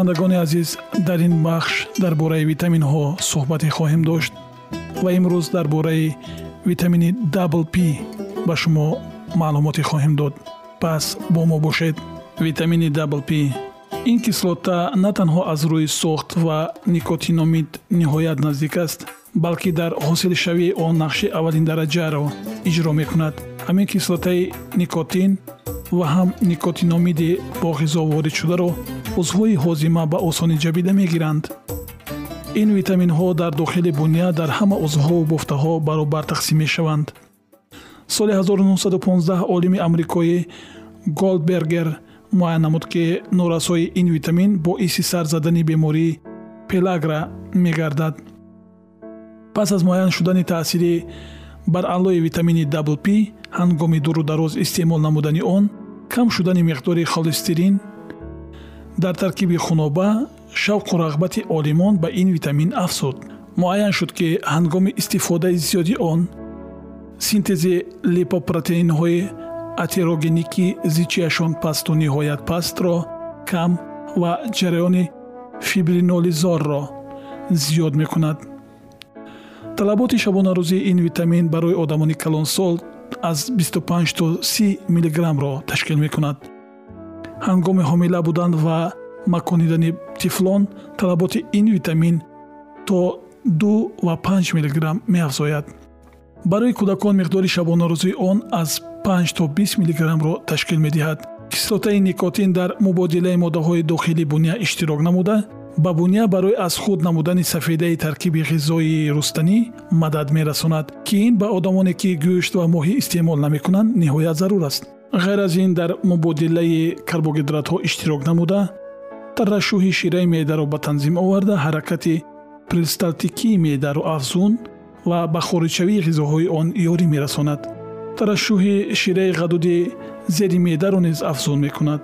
шунавандагони азиз дар ин бахш дар бораи витаминҳо суҳбате хоҳем дошт ва имрӯз дар бораи витамини дабл п ба шумо маълумоте хоҳем дод. Пас бо мо бошед витамини дабл п ин кислота на танҳо аз рӯи сохт ва никотиномид ниҳоят наздик аст балки дар ҳосилшавии он нақши аввалин дараҷаро иҷро мекунад. Ҳамин кислотаи никотин ва ҳам никотиномиди бо ғизо воридшударо узвҳои ҳозима ба осонӣ ҷабида мегиранд. Ин витаминҳо дар дохили буня дар ҳама узвҳову бофтаҳо баробар тақсим мешаванд. Соли 1915 олими амрикоӣ голдбергер муайян намуд ки норасои ин витамин боиси сар задани бемории пелагра мегардад. Пас аз муайян шудани таъсири бар алои витамини дабл п ҳангоми дуру дароз истеъмол намудани он кам шудани миқдори холестерин дар таркиби хуноба шавқу рағбати олимон ба ин витамин афзуд. Муайян шуд ки ҳангоми истифодаи зиёди он синтези липопротеинҳои атерогеники зичияшон пасту ниҳоят пастро кам ва ҷараёни фибринолизорро зиёд мекунад. Талаботи шабонарӯзии ин витамин барои одамони калонсол аз 25 то 30 мгро ташкил мекунад ҳангоми ҳомила будан ва маконидани тифлон талаботи ин витамин то 2 ва 5 мграм меафзояд. Барои кӯдакон миқдори шабонарӯзии он аз 5 то 20 мгро ташкил медиҳад. Кислотаи никотин дар мубодилаи моддаҳои дохили буня иштирок намуда. Ба буня барои аз худ намудани сафедаи таркиби ғизоии рустанӣ мадад мерасонад ки ин ба одамоне ки гӯшт ва моҳӣ истеъмол намекунанд ниҳоят зарур аст ғайр аз ин дар мубодилаи карбогидратҳо иштирок намуда тарашӯҳи шираи меъдаро ба танзим оварда ҳаракати присталтикии меъдаро афзун ва ба хориҷшавии ғизоҳои он ёрӣ мерасонад. Тарашӯҳи шираи ғадуди зери меъдаро низ афзун мекунад.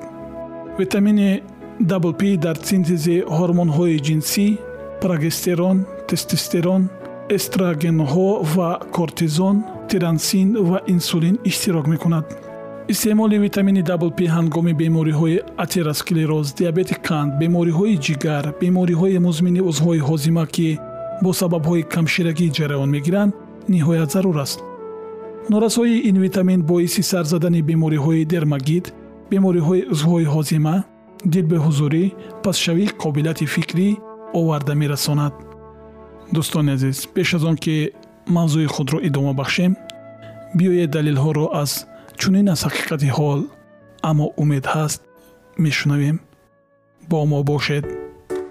Витамини дабл п дар синтези ҳормонҳои ҷинсӣ прогестерон тестостерон эстрогенҳо ва кортизон тирансин ва инсулин иштирок мекунад истеъмоли витамини дабл п ҳангоми бемориҳои атеросклероз диабети қанд бемориҳои ҷигар бемориҳои музмини узвҳои ҳозима ки бо сабабҳои камширагӣ ҷараён мегиранд ниҳоят зарур аст. Норасоии ин витамин боиси сар задани бемориҳои дермагит бемориҳои узвҳои ҳозима дилбеҳузурӣ пасшавии қобилияти фикрӣ оварда мерасонад. Дӯстони азиз пеш аз он ки мавзӯи худро идома бахшем биёед далелҳоро аз чунин аз ҳақиқати ҳол аммо умед ҳаст мешунавем. Бо мо бошед.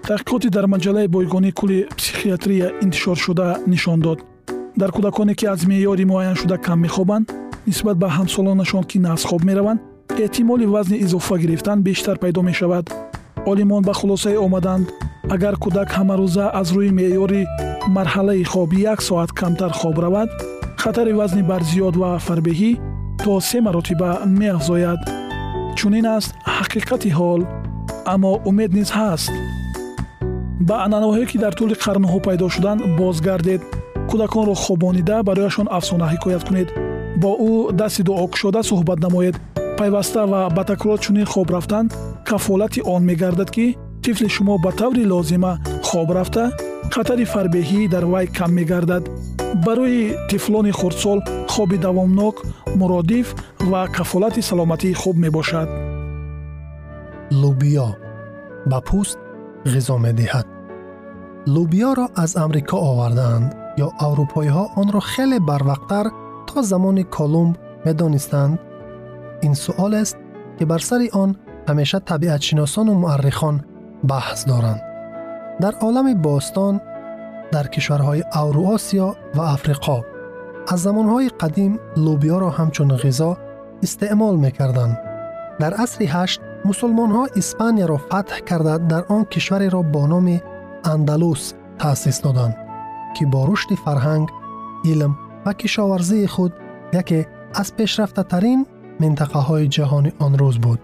Таҳқиқоти дар маҷаллаи бойгонии кӯли психиатрия интишоршуда нишон дод. Дар кӯдаконе ки аз меъёри муайяншуда кам мехобанд нисбат ба ҳамсолонашон ки назхоб мераванд эҳтимоли вазни изофа гирифтан бештар пайдо мешавад. Олимон ба хулосае омаданд агар кӯдак ҳамарӯза аз рӯи меъёри марҳалаи хоб як соат камтар хоб равад хатари вазни барзиёд ва фарбеҳӣ то се маротиба меафзояд. Чунин аст ҳақиқати ҳол аммо умед низ ҳаст. Ба анъанаҳое ки дар тӯли қарнҳо пайдо шуданд бозгардед. Кӯдаконро хобонида барояшон афсона ҳикоят кунед. Бо ӯ дасти дуо кушода суҳбат намоед. Пайваста ва ба такрор чунин хоб рафтан кафолати он мегардад ки тифли шумо ба таври лозима хоб рафта хатари фарбеҳӣ дар вай кам мегардад барои тифлони хурдсол хоби давомнок муродиф ва кафолати саломатии хуб мебошад лубиё ба пӯст ғизо медиҳад лубиёро аз амрико овардаанд ё аврупоиҳо онро хеле барвақттар то замони колумб медонистанд ин суолест ки бар сари он ҳамеша табиатшиносону муаррихон баҳс доранд дар олами бостон дар кишварҳои авруосиё ва африқо аз замонҳои қадим лӯбиёро ҳамчун ғизо истеъмол мекарданд дар асри ҳашт мусулмонҳо испанияро фатҳ карда дар он кишвареро бо номи андалус таъсис доданд ки бо рушди фарҳанг илм ва кишоварзии худ яке аз пешрафтатарин минтақаҳои ҷаҳони он рӯз буд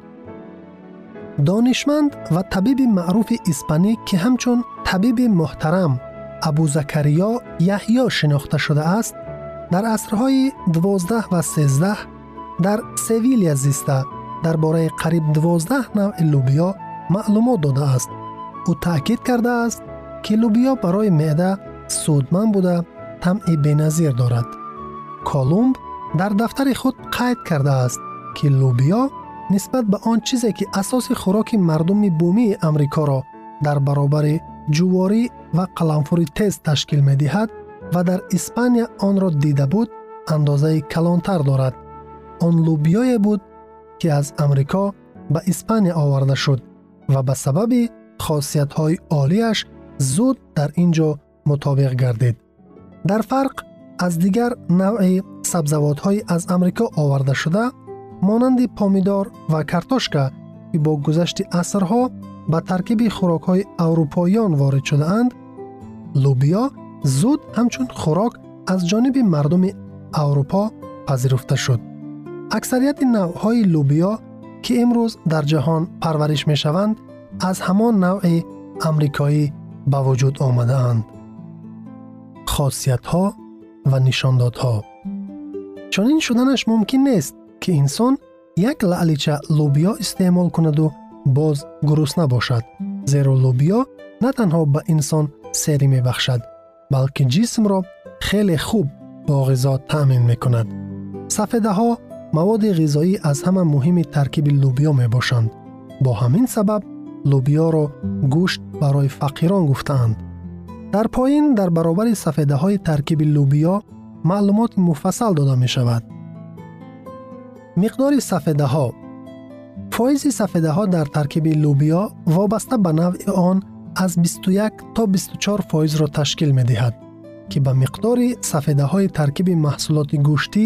донишманд ва табиби маъруфи испанӣ ки ҳамчун табиби муҳтарам ابو زکریا یحیی شناخته شده است در عصرهای 12 و 13 در سویلیا زیسته درباره قریب 12 نوع لوبیا معلومات داده است. او تاکید کرده است که لوبیا برای معده سودمند بوده طمع بی‌نظیر دارد. کالومب در دفتر خود قید کرده است که لوبیا نسبت به آن چیزی که اساس خوراک مردم بومی امریکا را در برابر ҷуворӣ ва қаламфури тез ташкил медиҳад ва дар испания онро дида буд андозаи калонтар дорад. Он лӯбиёе буд ки аз амрико ба испания оварда шуд ва ба сабаби хосиятҳои олияш зуд дар ин ҷо мутобиқ гардид. Дар фарқ аз дигар навъи сабзавотҳои аз амрико овардашуда монанди помидор ва картошка ки бо гузашти асрҳо ба таркиби хӯрокҳои аврупоиён ворид шудаанд лӯбиё зуд ҳамчун хӯрок аз ҷониби мардуми аврупо пазируфта шуд. Аксарияти навъҳои лӯбиё ки имрӯз дар ҷаҳон парвариш мешаванд аз ҳамон навъи амрикоӣ ба вуҷуд омадаанд. Хосиятҳо ва нишондодҳо. Чунин шуданаш мумкин нест ки инсон як лаълича лӯбиё истеъмол кунаду боз гурусна бошад зеро лӯбиё на танҳо ба инсон серӣ мебахшад балки ҷисмро хеле хуб бо ғизо таъмин мекунад сафедаҳо маводи ғизоӣ аз ҳама муҳими таркиби лӯбиё мебошанд бо ҳамин сабаб лӯбиёро гӯшт барои фақирон гуфтаанд дар поин дар баробари сафедаҳои таркиби лӯбиё маълумоти муфассал дода мешавад миқдори сафедаҳо фоизи сафедаҳо дар таркиби лӯбиё вобаста ба навъи он аз 21 то 24 фоизро ташкил медиҳад ки ба миқдори сафедаҳои таркиби маҳсулоти гӯштӣ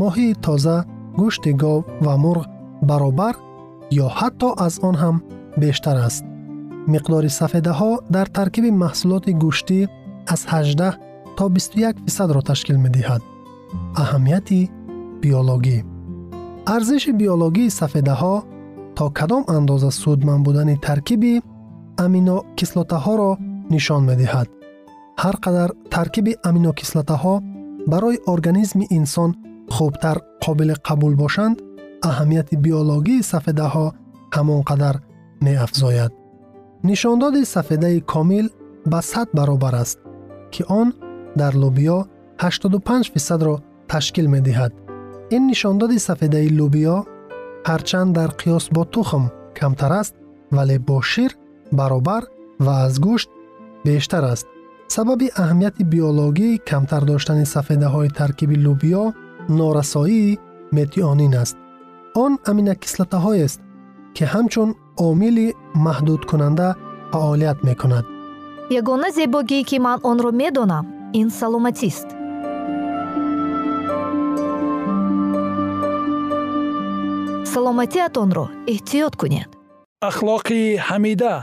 моҳии тоза гӯшти гов ва мурғ баробар ё ҳатто аз он ҳам бештар аст. Миқдори сафедаҳо дар таркиби маҳсулоти гӯштӣ аз 18 то 21 фисадро ташкил медиҳад. Аҳамияти биологӣ. Арзиши биологии сафедаҳо то кадом андоза судманд будани таркиби аминокислотаҳоро нишон медиҳад ҳар қадар таркиби аминокислотаҳо барои организми инсон хубтар қобили қабул бошанд аҳамияти биологии сафедаҳо ҳамон қадар меафзояд нишондоди сафедаи комил ба сад баробар аст ки он дар лӯбиё 85 фисадро ташкил медиҳад ин нишондоди сафедаи лӯбиё ҳарчанд дар қиёс бо тухм камтар аст вале бо шир баробар ва аз гӯшт бештар аст. Сабаби аҳамияти биологии камтар доштани сафедаҳои таркиби лӯбиё норасоии метионин аст. Он аминокислотаҳоест ки ҳамчун омили маҳдудкунанда фаъолият мекунад. Ягона зебогие ки ман онро медонам ин саломатист саломатиатонро эҳтиёт кунед ахлоқи ҳамида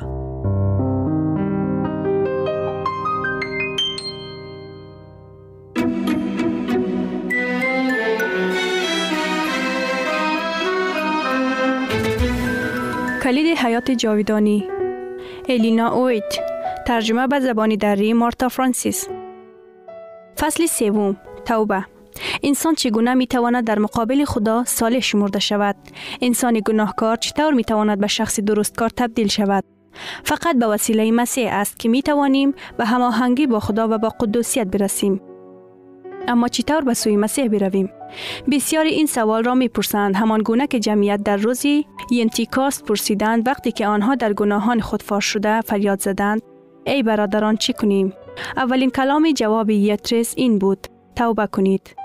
کلید حیات جاویدانی الینا اویت ترجمه به زبان دری مارتا فرانسیس فصل سوم توبه انسان چگونه می تواند در مقابل خدا صالح شمرده شود؟ انسان گناهکار چطور می تواند به شخص درستکار تبدیل شود؟ فقط به وسیله مسیح است که می توانیم به هماهنگی با خدا و با قدوسیت برسیم. اما چطور به سوی مسیح برویم؟ بسیاری این سوال را می پرسند همان گونه که جمعیت در روزی ینتیکاست پرسیدند وقتی که آنها در گناهان خود فاش شده فریاد زدند ای برادران چی کنیم؟ اولین کلام جواب یترس این بود توبه کنید.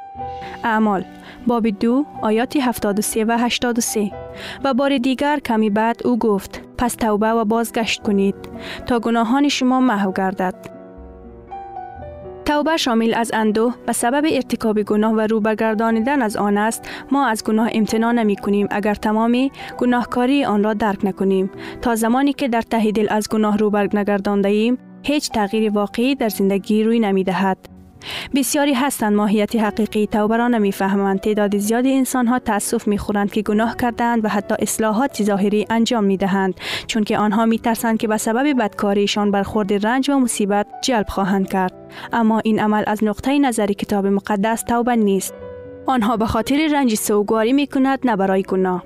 اعمال. باب دو آیات 73 و 83 و بار دیگر کمی بعد او گفت پس توبه و بازگشت کنید. تا گناهان شما محو گردد. توبه شامل از اندوه به سبب ارتکاب گناه و رو برگردانیدن از آن است ما از گناه امتناع نمی کنیم اگر تمامی گناهکاری آن را درک نکنیم. تا زمانی که در ته دل از گناه رو ایم هیچ تغییر واقعی در زندگی روی نمی دهد. بسیاری هستند ماهیت حقیقی توبه را نمی‌فهمند تعداد زیادی انسان ها تاسف می‌خورند که گناه کردند و حتی اصلاحات ظاهری انجام می دهند چون که آنها می ترسند که به سبب بدکاریشان برخورد رنج و مصیبت جلب خواهند کرد. اما این عمل از نقطه نظر کتاب مقدس توبه نیست. آنها به خاطر رنج سوگواری می کند نه برای گناه.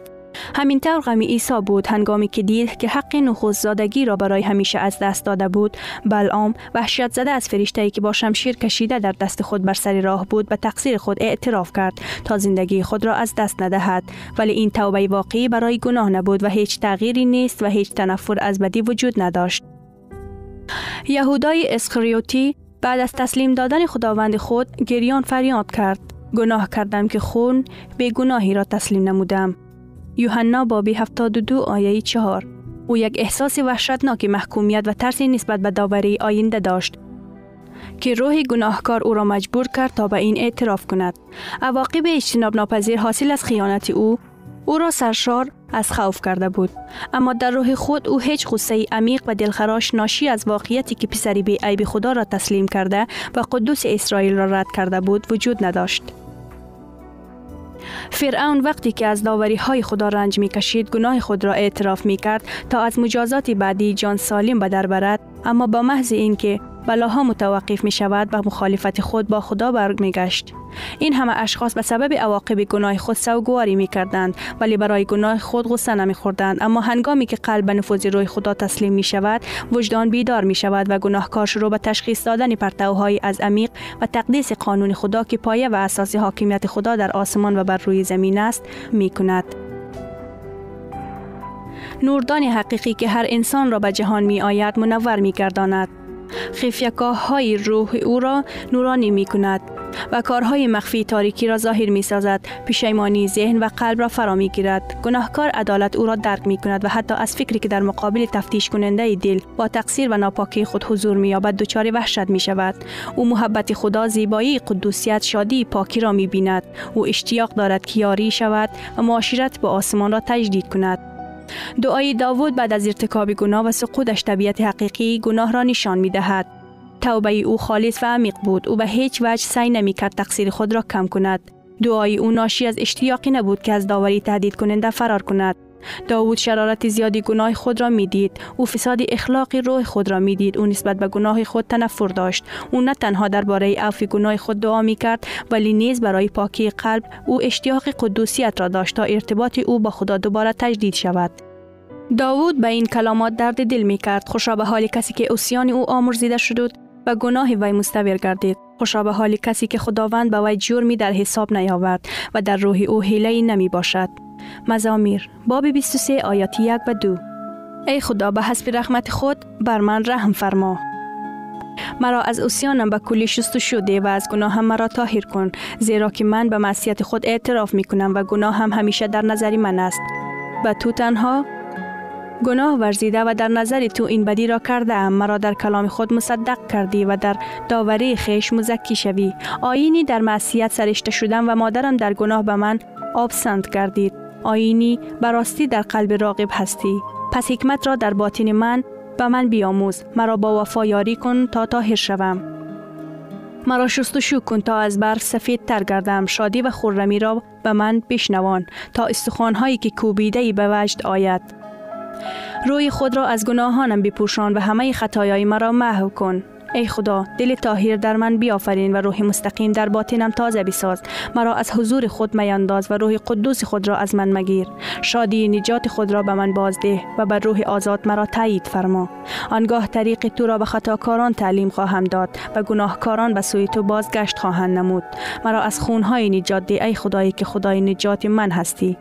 همین طور غم عیسی بود هنگامی که دید که حق نخستزادگی را برای همیشه از دست داده بود. بلعام وحشت زده از فرشته که با شمشیر کشیده در دست خود بر سر راه بود به تقصیر خود اعتراف کرد تا زندگی خود را از دست ندهد. ولی این توبه واقعی برای گناه نبود و هیچ تغییری نیست و هیچ تنفر از بدی وجود نداشت. یهودای اسخریوتی بعد از تسلیم دادن خداوند خود گریان فریاد کرد. گناه کردم که خون به گناهی را تسلیم نمودم. یوحنا بابی 72 آیه 4 او یک احساس وحشتناک محکومیت و ترسی نسبت به داوری آینده داشت که روح گناهکار او را مجبور کرد تا به این اعتراف کند. عواقب اجتناب ناپذیر حاصل از خیانت او او را سرشار از خوف کرده بود. اما در روح خود او هیچ غصه عمیق و دلخراش ناشی از واقعیتی که پسری به عیب خدا را تسلیم کرده و قدوس اسرائیل را رد کرده بود وجود نداشت. فرعون وقتی که از داوری های خدا رنج می کشید گناه خود را اعتراف می کرد تا از مجازات بعدی جان سالم به در برد. اما با محض اینکه بلاها متوقف می شود و مخالفت خود با خدا برگ می گشت. این همه اشخاص به سبب عواقب گناه خود سوگواری می کردند ولی برای گناه خود غصه نمی خوردند اما هنگامی که قلب نفوذ روی خدا تسلیم می شود وجدان بیدار می شود و گناهکار شروع به تشخیص دادن پرتوهای از عمیق و تقدیس قانون خدا که پایه و اساس حاکمیت خدا در آسمان و بر روی زمین است می کند. نوردان حقیقی که هر انسان را به جهان می آید منور می گرداند. خفیکاه های روح او را نورانی می کند و کارهای مخفی تاریکی را ظاهر می سازد پشیمانی ذهن و قلب را فرا می گیرد گناهکار عدالت او را درک می کند و حتی از فکری که در مقابل تفتیش کننده دل با تقصیر و ناپاکی خود حضور می یابد دچار وحشت می شود او محبت خدا زیبایی قدوسیت شادی پاکی را می بیند او اشتیاق دارد که یاری شود و معاشرت با آسمان را تجدید کند. دعای داوود بعد از ارتکاب گناه و سقوطش طبیعت حقیقی گناه را نشان می دهد. توبه او خالص و عمیق بود. او به هیچ وجه سعی نمی کرد تقصیر خود را کم کند. دعای او ناشی از اشتیاقی نبود که از داوری تهدید کننده فرار کند. داوود شرارت زیادی گناه خود را می‌دید. او فساد اخلاقی روح خود را می‌دید. او نسبت به گناه خود تنفر داشت. او نه تنها درباره عفو گناه خود دعا می کرد ولی نیز برای پاکی قلب او اشتیاق قدوسیت را داشت تا ارتباط او با خدا دوباره تجدید شود. داوود به این کلامات درد دل می کرد خوشا به حال کسی که اوسیان او آمرزیده شد و گناه وی مستویر گردید. خوشا به حال کسی که خداوند به وی جرمی در حساب نیاورد و در روح او حیله نمی باشد. مزامیر باب 23 آیات 1 و 2 ای خدا به حسب رحمت خود بر من رحم فرما. مرا از اوسیانم به کلی شست شده و از گناهم مرا طاهر کن زیرا که من به معصیت خود اعتراف می کنم و گناهم همیشه در نظر من است. و تو تنها گناه ورزیده و در نظر تو این بدی را کرده ام. مرا در کلام خود مصدق کردی و در داوری خیش مزکی شوی. آینی در معصیت سرشته شدم و مادرم در گناه به من آبسند کردید. آینی براستی در قلب راقب هستی. پس حکمت را در باطن من به من بیاموز. مرا با وفا یاری کن تا طاهر شوم. مرا شستشو کن تا از برف سفید تر گردم. شادی و خرمی را به من بشنوان تا استخوانهایی که کوبیده ای به وجد آید. روی خود را از گناهانم بپوشان و همه خطایای مرا محو کن. ای خدا دل طاهر در من بیافرین و روح مستقیم در باطنم تازه بساز مرا از حضور خود میانداز و روح قدوس خود را از من مگیر. شادی نجات خود را به من بازده و بر روح آزاد مرا تایید فرما. آنگاه طریق تو را به خطاکاران تعلیم خواهم داد و گناهکاران به سوی تو بازگشت خواهند نمود. مرا از خونهای نجات ده ای خدایی که خدای نجات من هستی.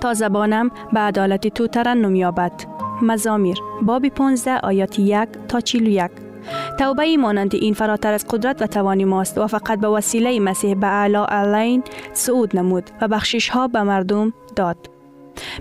تا زبانم به عدالت تو ترنم یابد. مزامیر باب 15 آیات 1 تا 41 توبه مانند این فراتر از قدرت و توانی ماست و فقط به وسیله مسیح به اعلا علین صعود نمود و بخشش ها به مردم داد.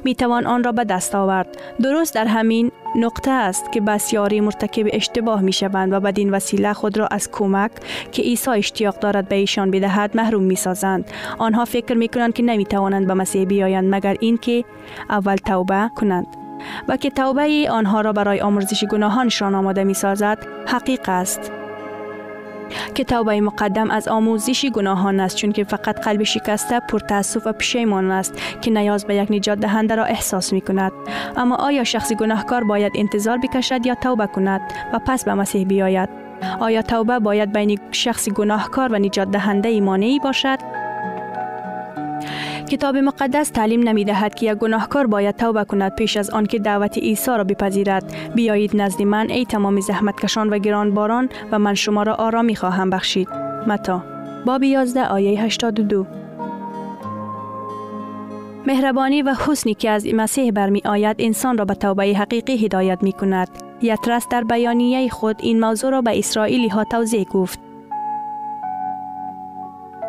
می توان آن را به دست آورد. درست در همین نقطه است که بسیاری مرتکب اشتباه می شوند و بدین وسیله خود را از کمک که عیسی اشتیاق دارد به ایشان بدهد محروم می سازند. آنها فکر می کنند که نمی توانند به مسیح بیایند مگر اینکه اول توبه کنند. و که توبه آنها را برای آمرزش گناهانشان آماده می سازد حقیق است. که توبه مقدم از آموزش گناهان است چون که فقط قلب شکسته پر تاسف و پشیمان است که نیاز به یک نجات دهنده را احساس می کند اما آیا شخص گناهکار باید انتظار بکشد یا توبه کند و پس به مسیح بیاید؟ آیا توبه باید بین شخص گناهکار و نجات دهنده ایمانی باشد؟ کتاب مقدس تعلیم نمی دهد که یک گناهکار باید توبه کند پیش از آنکه دعوت عیسی را بپذیرد بیایید نزد من ای تمام زحمتکشان و گرانباران و من شما را آرامی خواهم بخشید متا باب 11 آیه 82 مهربانی و حسنی که از مسیح برمی آید انسان را به توبه حقیقی هدایت می کند. یترس در بیانیه خود این موضوع را به اسرائیلی ها توضیح گفت.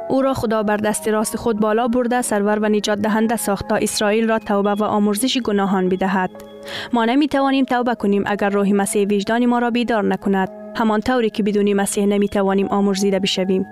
او را خدا بر دست راست خود بالا برده سرور و نجات دهنده ساخت تا اسرائیل را توبه و آمرزش گناهان بدهد. ما نمی توانیم توبه کنیم اگر روح مسیح وجدان ما را بیدار نکند. همان طوری که بدون مسیح نمی توانیم آمرزیده بشویم.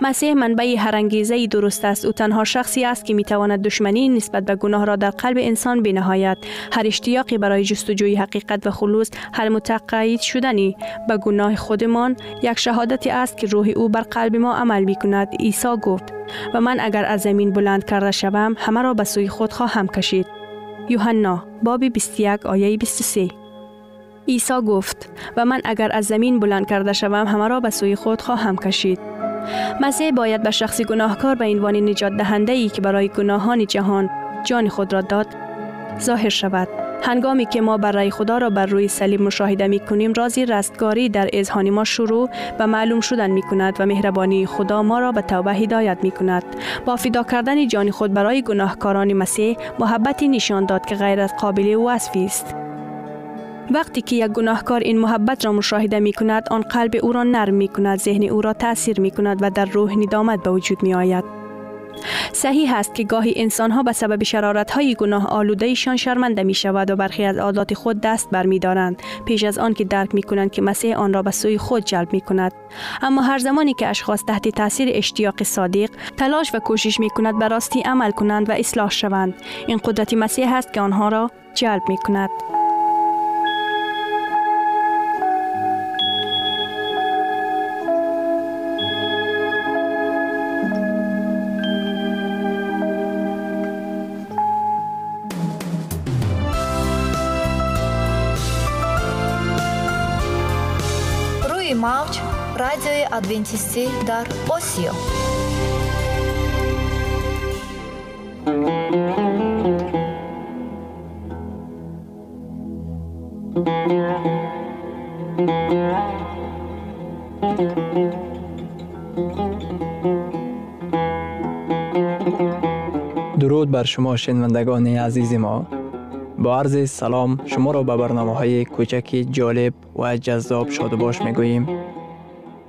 مسیح منبع هر انگیزه درست است. او تنها شخصی است که می‌تواند دشمنی نسبت به گناه را در قلب انسان بنهایت هر اشتیاقی برای جستجوی حقیقت و خلوص هر متقاعد شدنی به گناه خودمان یک شهادتی است که روح او بر قلب ما عمل می کند عیسی گفت. و من اگر از زمین بلند کرده شوم همه را به سوی خود خواهم کشید. یوحنا باب 21 آیه 23 عیسی گفت و من اگر از زمین بلند کرده شوم همه را به سوی خود خواهم کشید. مسیح باید به شخص گناهکار به عنوان نجات دهنده ای که برای گناهان جهان جان خود را داد ظاهر شود. هنگامی که ما برای خدا را بر روی صلیب مشاهده می کنیم رازی رستگاری در اذهان ما شروع و معلوم شدن می کند و مهربانی خدا ما را به توبه هدایت می کند با فدا کردن جان خود برای گناهکاران مسیح محبتی نشان داد که غیر از قابل وصفی است. وقتی که یک گناهکار این محبت را مشاهده می کند آن قلب او را نرم می کند ذهن او را تاثیر می کند و در روح ندامت به وجود می آید صحیح است که گاهی انسان ها به سبب شرارت های گناه آلوده ایشان شرمنده می شود و برخی از عادات خود دست بر می دارند پیش از آن که درک می کنند که مسیح آن را به سوی خود جلب می کند اما هر زمانی که اشخاص تحت تاثیر اشتیاق صادق تلاش و کوشش می کند به راستی عمل کنند و اصلاح شوند این قدرت مسیح است که آنها را جلب می کند радиои адвентистӣ дар осиё дуруд бар шумо шунавандагони азизи мо با عرض سلام شما را به برنامه های کوچکی جالب و جذاب باش می گوییم.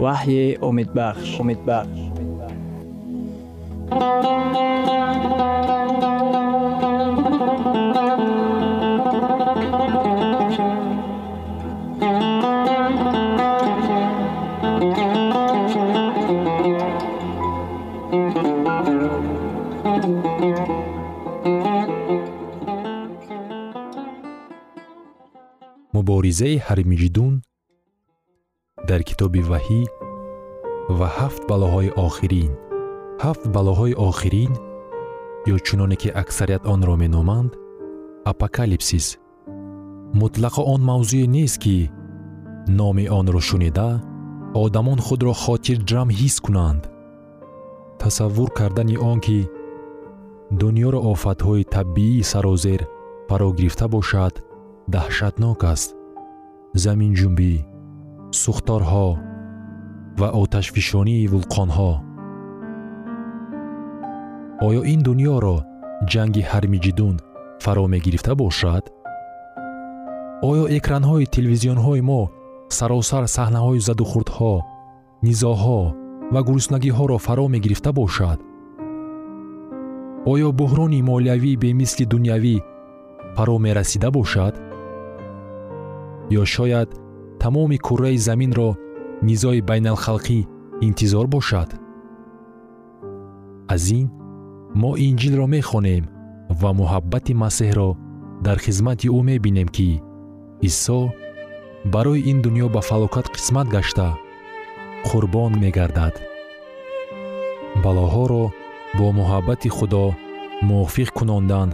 وحی امید بخش муборизаи ҳармиҷидун дар китоби ваҳӣ ва ҳафт балоҳои охирин. Ҳафт балоҳои охирин ё чуноне ки аксарият онро меноманд апокалипсис. Мутлақо он мавзӯе нест ки номи онро шунида одамон худро хотирҷам ҳис кунанд. Тасаввур кардани он ки дуньёро офатҳои табиӣ сарозер фаро гирифта бошад даҳшатнок аст заминҷунбӣ сухторҳо ва оташфишонии вулқонҳо. Оё ин дуньёро ҷанги ҳармиҷидун фаро мегирифта бошад? Оё экранҳои телевизионҳои мо саросар саҳнаҳои задухурдҳо низоҳо ва гуруснагиҳоро фаро мегирифта бошад? Оё буҳрони молиявӣ бемисли дунявӣ фаро мерасида бошад ё шояд тамоми курраи заминро низои байналхалқӣ интизор бошад. Аз ин мо инҷилро мехонем ва муҳаббати масеҳро дар хизмати ӯ мебинем ки исо барои ин дуньё ба фалокат қисмат гашта қурбон мегардад. Балоҳоро бо муҳаббати худо мувофиқ кунондан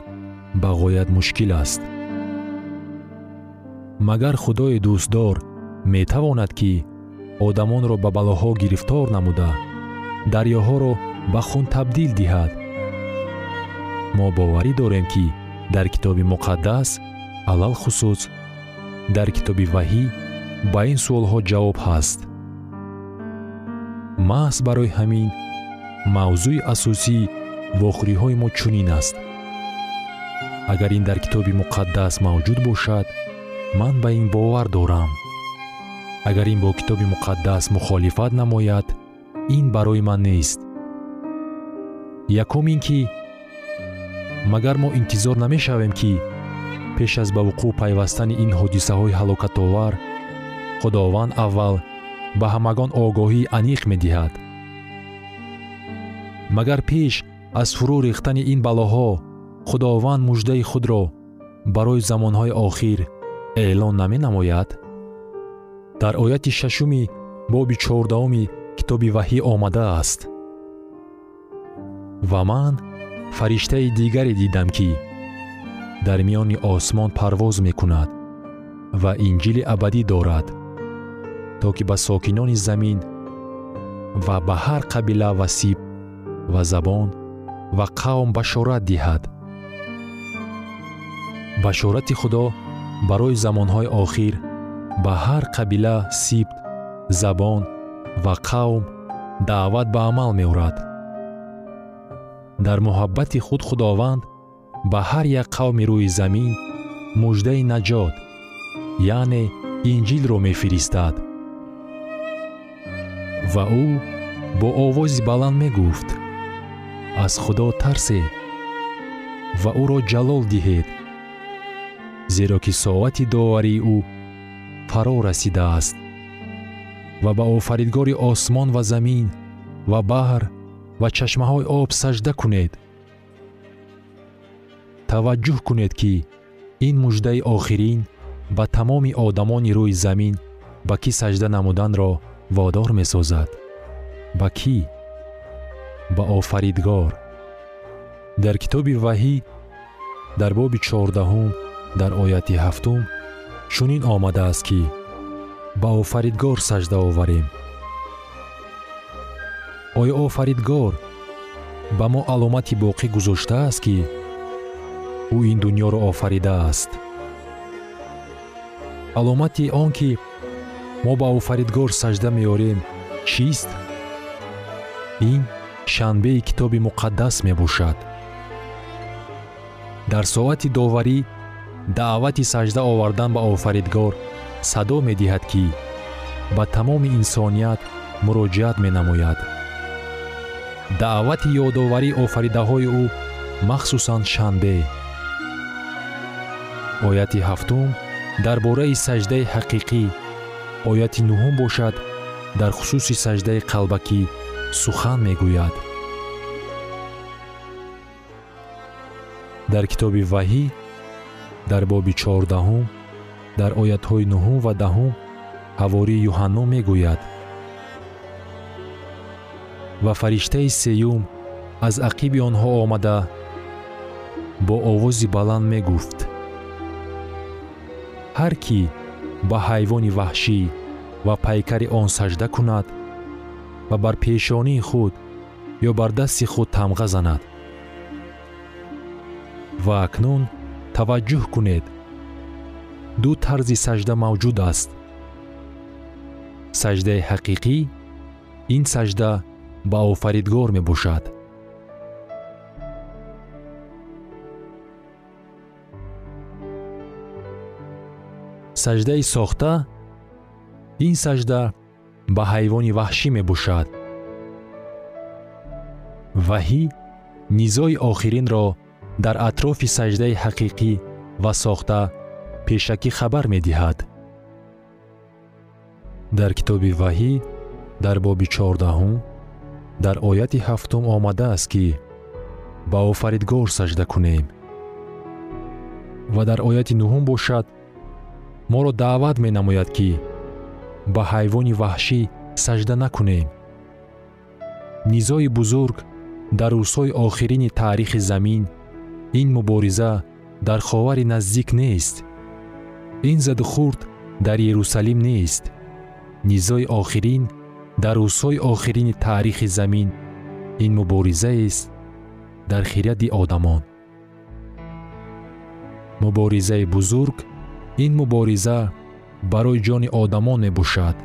ба ғоят мушкил аст магар худои дӯстдор метавонад ки одамонро ба балоҳо гирифтор намуда дарёҳоро ба хун табдил диҳад. Мо боварӣ дорем ки дар китоби муқаддас алалхусус дар китоби ваҳӣ ба ин суолҳо ҷавоб ҳаст. Маҳз барои ҳамин мавзӯи асосии вохӯриҳои мо чунин аст. Агар ин дар китоби муқаддас мавҷуд бошад ман ба ин бовар дорам. Агар ин бо китоби муқаддас мухолифат намояд ин барои ман нест. Якум ин ки магар мо интизор намешавем ки пеш аз ба вуқӯъ пайвастани ин ҳодисаҳои ҳалокатовар худованд аввал ба ҳамагон огоҳии аниқ медиҳад. Магар пеш аз фурӯ рехтани ин балоҳо худованд муждаи худро барои замонҳои охир эълон наменамояд? Дар ояти шашуми боби чордаҳуми китоби ваҳӣ омадааст. Ва ман фариштаи дигаре дидам ки дар миёни осмон парвоз мекунад ва инҷили абадӣ дорад то ки ба сокинони замин ва ба ҳар қабила ва сиб ва забон ва қавм башорат диҳад. Башорати худо барои замонҳои охир ба ҳар қабила сибт забон ва қавм даъват ба амал меорад. Дар муҳаббати худ худованд ба ҳар як қавми рӯи замин муждаи наҷот яъне инҷилро мефиристад. Ва ӯ бо овози баланд мегуфт аз худо тарсед ва ӯро ҷалол диҳед зеро ки соати доварии ӯ фаро расидааст. Ва ба офаридгори осмон ва замин ва баҳр ва чашмаҳои об сажда кунед. Таваҷҷӯҳ кунед ки ин муждаи охирин ба тамоми одамони рӯи замин ба кӣ сажда намуданро водор месозад? Ба кӣ? Ба офаридгор. Дар китоби ваҳӣ дар боби чордаҳум дар ояти ҳафтум чунин омадааст ки ба офаридгор сажда оварем. Оё офаридгор ба мо аломати боқӣ гузоштааст ки ӯ ин дуньёро офаридааст. Аломати он ки мо ба офаридгор сажда меорем чист? Ин шанбеи китоби муқаддас мебошад. Дар соати доварӣ даъвати сажда овардан ба офаридгор садо медиҳад ки ба тамоми инсоният муроҷиат менамояд. Даъвати ёдоварии офаридаҳои ӯ махсусан шанбе ояти ҳафтум дар бораи саҷдаи ҳақиқӣ ояти нуҳум бошад дар хусуси саҷдаи қалбакӣ сухан мегӯяд. Дар китоби ваҳӣ дар боби чордаҳум дар оятҳои нуҳум ва даҳум ҳавории юҳанно мегӯяд. Ва фариштаи сеюм аз ақиби онҳо омада бо овози баланд мегуфт. Ҳар кӣ ба ҳайвони ваҳшӣ ва пайкари он сажда кунад ва бар пешонии худ ё бар дасти худ тамға занад ва акнун таваҷҷӯҳ кунед. Ду тарзи сажда мавҷуд аст. Саҷдаи ҳақиқӣ ин саҷда ба офаридгор мебошад. Саҷдаи сохта ин саҷда ба ҳайвони ваҳшӣ мебошад. Ваҳӣ низои охиринро дар атрофи саҷдаи ҳақиқӣ ва сохта пешакӣ хабар медиҳад. Дар китоби ваҳӣ дар боби чордаҳум дар ояти ҳафтум омадааст ки ба офаридгор сажда кунем. Ва дар ояти нуҳум бошад моро даъват менамояд ки ба ҳайвони ваҳшӣ сажда накунем. Низои бузург дар рӯзҳои охирини таърихи замин ин мубориза дар ховари наздик нест. Ин задухурд дар ерусалим нест. Низои охирин дар рӯзҳои охирини таърихи замин ин муборизаест дар хиради одамон. Муборизаи бузург ин мубориза барои ҷони одамон мебошад.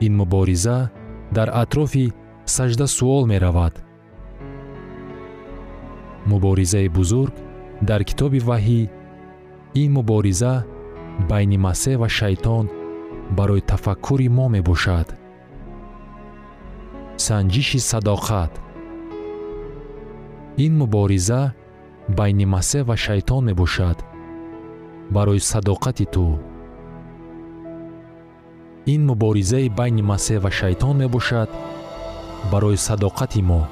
Ин мубориза дар атрофи сажда суол меравад муборизаи бузург дар китоби ваҳӣ ин мубориза байни масеҳ ва шайтон барои тафаккури мо мебошад. Санҷиши садоқат. Ин мубориза байни масеҳ ва шайтон мебошад барои садоқати ту. Ин муборизаи байни масеҳ ва шайтон мебошад барои садоқати мо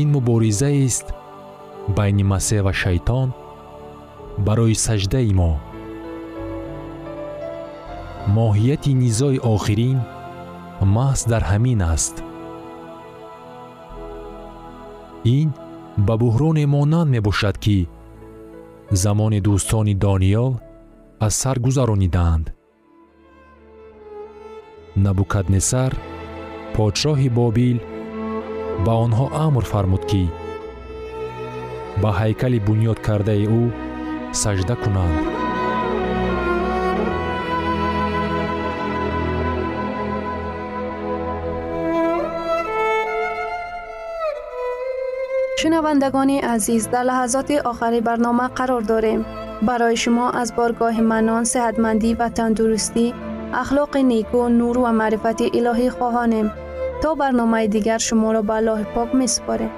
ин муборизаест байни масеҳ ва шайтон барои саҷдаи мо. Моҳияти низои охирин маҳз дар ҳамин аст. Ин ба буҳроне монанд мебошад ки замони дӯстони дониёл аз сар гузаронидаанд. Набукаднесар подшоҳи бобил ба онҳо амр фармуд ки ба ҳайкали бунёд кардаи ӯ сажда кунанд шунавандагони азиз дар лаҳазоти охари барнома қарор дорем барои шумо аз боргоҳи манон сеҳатмандӣ ва тандурустӣ ахлоқи неку нур ва маърифати илоҳӣ хоҳонем تا برنامه دیگر شما را به الله پاک می سپاریم